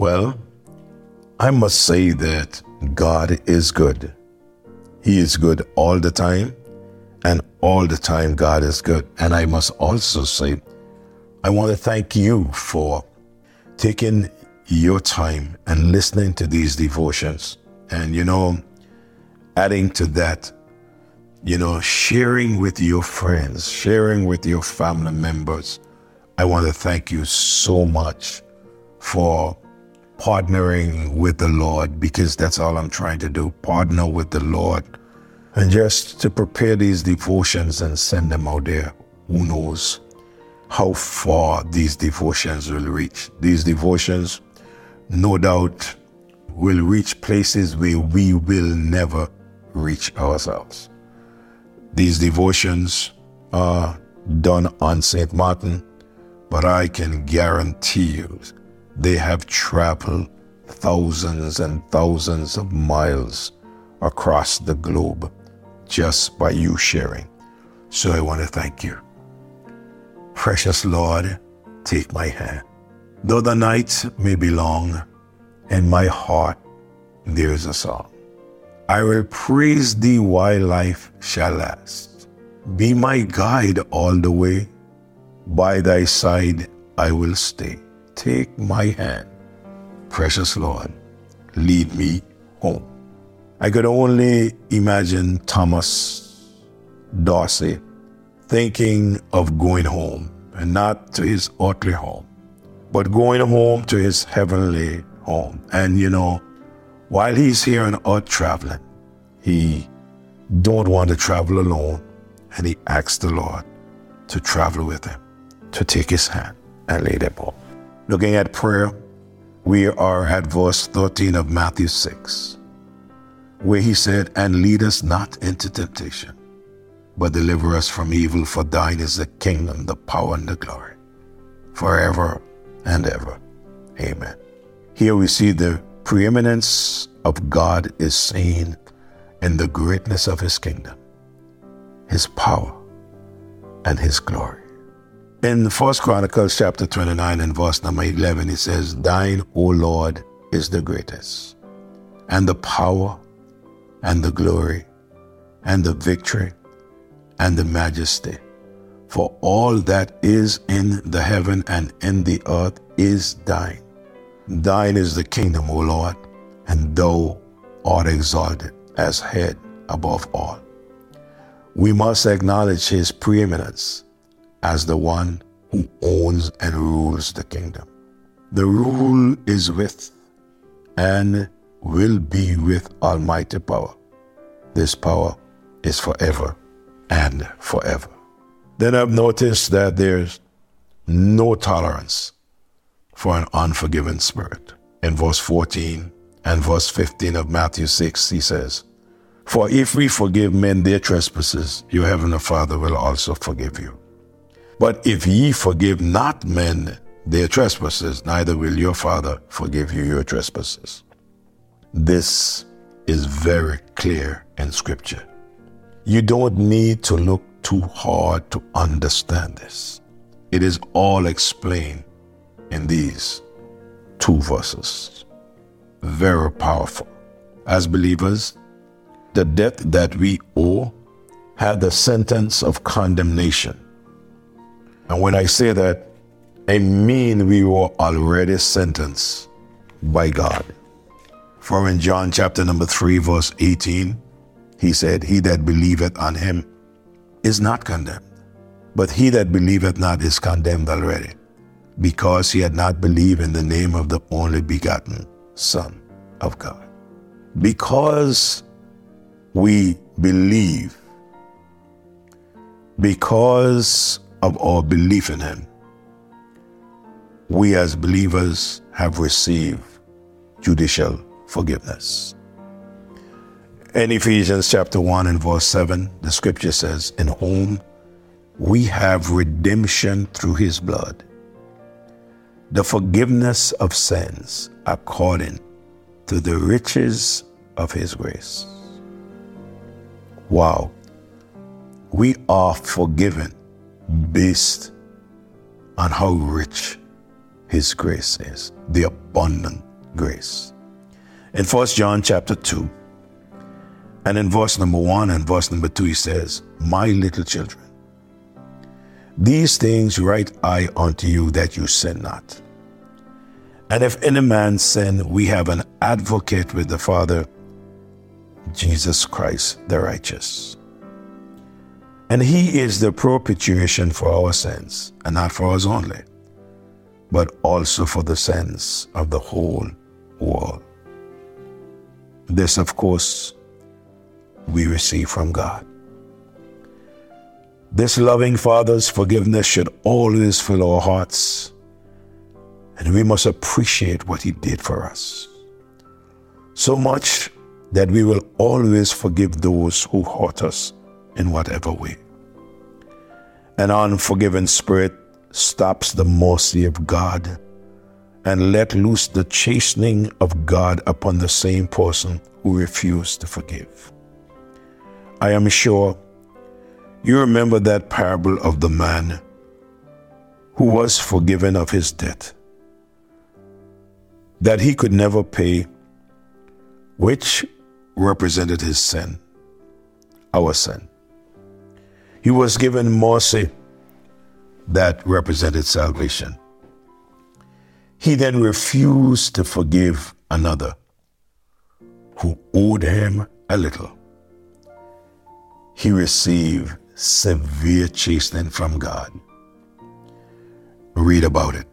Well, I must say that God is good. He is good all the time, and all the time God is good. And I must also say, I want to thank you for taking your time and listening to these devotions. And, you know, adding to that, you know, sharing with your friends, sharing with your family members. I want to thank you so much for partnering with the Lord because that's all I'm trying to do partner with the Lord and just to prepare these devotions and send them out there. Who knows how far these devotions will reach? These devotions, no doubt, will reach places where we will never reach ourselves. These devotions are done on St. Martin, but I can guarantee you they have traveled thousands and thousands of miles across the globe just by you sharing. So I want to thank you. Precious Lord, take my hand. Though the night may be long, in my heart there is a song. I will praise thee while life shall last. Be my guide all the way. By thy side I will stay. Take my hand. Precious Lord, lead me home. I could only imagine Thomas Dorsey thinking of going home and not to his earthly home, but going home to his heavenly home. And you know, while he's here on earth traveling, he don't want to travel alone, and he asks the Lord to travel with him, to take his hand and lead him home. Looking at prayer, we are at verse 13 of Matthew 6, where he said, And lead us not into temptation, but deliver us from evil, for thine is the kingdom, the power, and the glory, forever and ever. Amen. Here we see the preeminence of God is seen in the greatness of his kingdom, his power, and his glory. In First Chronicles chapter 29 and verse number 11, it says, Thine, O Lord, is the greatest, and the power, and the glory, and the victory, and the majesty. For all that is in the heaven and in the earth is thine. Thine is the kingdom, O Lord, and thou art exalted as head above all. We must acknowledge his preeminence as the one who owns and rules the kingdom. The rule is with and will be with almighty power. This power is forever and forever. Then I've noticed that there's no tolerance for an unforgiven spirit. In verse 14 and verse 15 of Matthew 6, he says, For if we forgive men their trespasses, your heavenly Father will also forgive you. But if ye forgive not men their trespasses, neither will your Father forgive you your trespasses. This is very clear in Scripture. You don't need to look too hard to understand this. It is all explained in these two verses. Very powerful. As believers, the debt that we owe had the sentence of condemnation. And when I say that, I mean we were already sentenced by God. For in John chapter number 3, verse 18, he said, He that believeth on him is not condemned, but he that believeth not is condemned already because he had not believed in the name of the only begotten Son of God. Because we believe, because of our belief in him, we as believers have received judicial forgiveness. In Ephesians chapter 1 and verse 7, the scripture says, In whom we have redemption through his blood the forgiveness of sins according to the riches of His grace. Wow. We are forgiven based on how rich His grace is, the abundant grace. In 1 John chapter 2, and in verse number 1 and verse number 2, he says, My little children, these things write I unto you that you sin not. And if any man sin, we have an advocate with the Father, Jesus Christ the righteous. And he is the propitiation for our sins, and not for us only, but also for the sins of the whole world. This, of course, we receive from God. This loving Father's forgiveness should always fill our hearts, and we must appreciate what He did for us. So much that we will always forgive those who hurt us in whatever way. An unforgiving spirit stops the mercy of God and let loose the chastening of God upon the same person who refused to forgive. I am sure you remember that parable of the man who was forgiven of his debt that he could never pay, which represented his sin, our sin. He was given mercy that represented salvation. He then refused to forgive another who owed him a little. He received severe chastening from God. Read about it.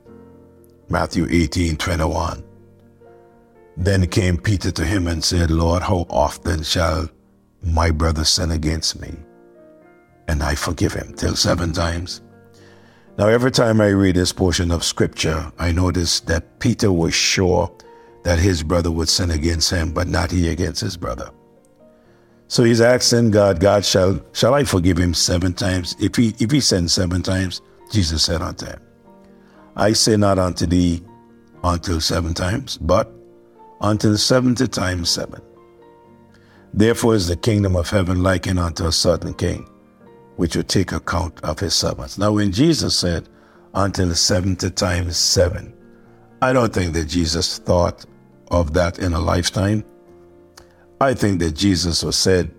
Matthew 18 21. Then came Peter to him and said, Lord, how often shall my brother sin against me? And I forgive him till seven times. Now, every time I read this portion of scripture, I notice that Peter was sure that his brother would sin against him, but not he against his brother. So he's asking God, God, shall shall I forgive him seven times? If he if he sins seven times, Jesus said unto him, I say not unto thee until seven times, but until seventy times seven. Therefore is the kingdom of heaven likened unto a certain king, which would take account of his servants. Now when Jesus said until seventy times seven, I don't think that Jesus thought of that in a lifetime. I think that Jesus was said,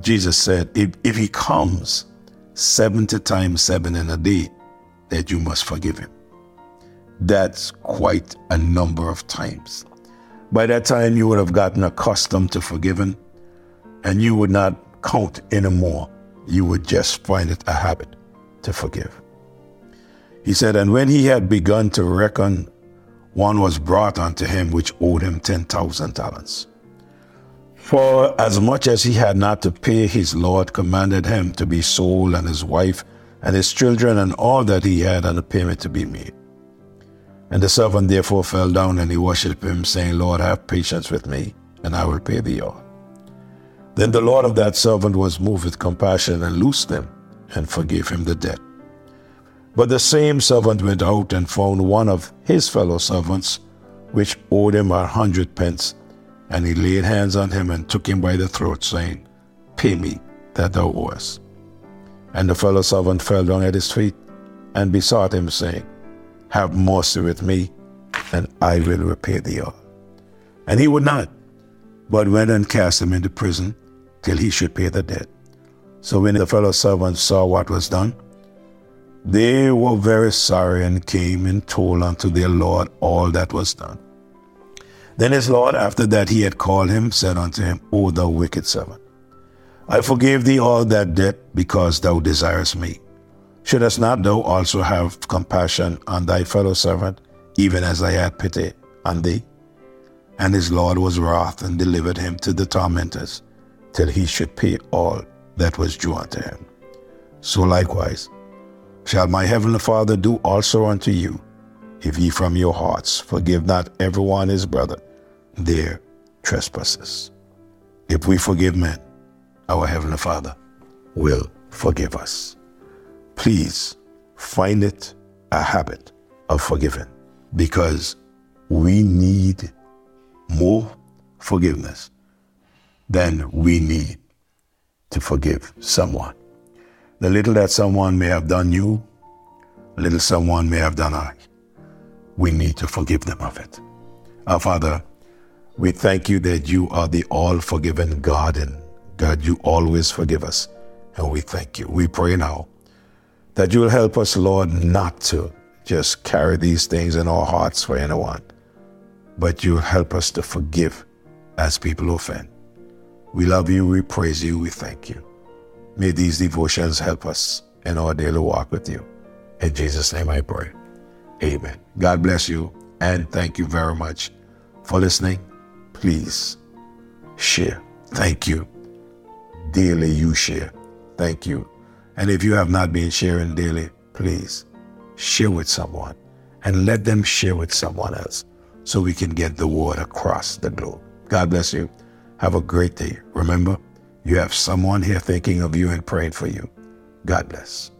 Jesus said, if, if he comes 70 times seven in a day, that you must forgive him. That's quite a number of times. By that time, you would have gotten accustomed to forgiving, and you would not count anymore. You would just find it a habit to forgive. He said, And when he had begun to reckon, one was brought unto him which owed him 10,000 talents. For as much as he had not to pay, his Lord commanded him to be sold and his wife and his children and all that he had and the payment to be made. And the servant therefore fell down and he worshipped him, saying, Lord, have patience with me, and I will pay thee all. Then the Lord of that servant was moved with compassion and loosed him and forgave him the debt. But the same servant went out and found one of his fellow servants, which owed him a hundred pence and he laid hands on him and took him by the throat, saying, Pay me that thou owest. And the fellow servant fell down at his feet and besought him, saying, Have mercy with me, and I will repay thee all. And he would not, but went and cast him into prison till he should pay the debt. So when the fellow servants saw what was done, they were very sorry and came and told unto their Lord all that was done. Then his Lord, after that he had called him, said unto him, O thou wicked servant, I forgave thee all that debt because thou desirest me. Shouldst not thou also have compassion on thy fellow servant, even as I had pity on thee? And his Lord was wroth and delivered him to the tormentors, till he should pay all that was due unto him. So likewise shall my heavenly Father do also unto you if ye from your hearts forgive not every one his brother their trespasses. If we forgive men, our Heavenly Father will forgive us. Please find it a habit of forgiving because we need more forgiveness than we need to forgive someone. The little that someone may have done you, little someone may have done I we need to forgive them of it. Our Father, we thank you that you are the all forgiven God, and God, you always forgive us. And we thank you. We pray now that you will help us, Lord, not to just carry these things in our hearts for anyone, but you will help us to forgive as people offend. We love you, we praise you, we thank you. May these devotions help us in our daily walk with you. In Jesus' name I pray. Amen. God bless you and thank you very much for listening. Please share. Thank you. Daily you share. Thank you. And if you have not been sharing daily, please share with someone and let them share with someone else so we can get the word across the globe. God bless you. Have a great day. Remember, you have someone here thinking of you and praying for you. God bless.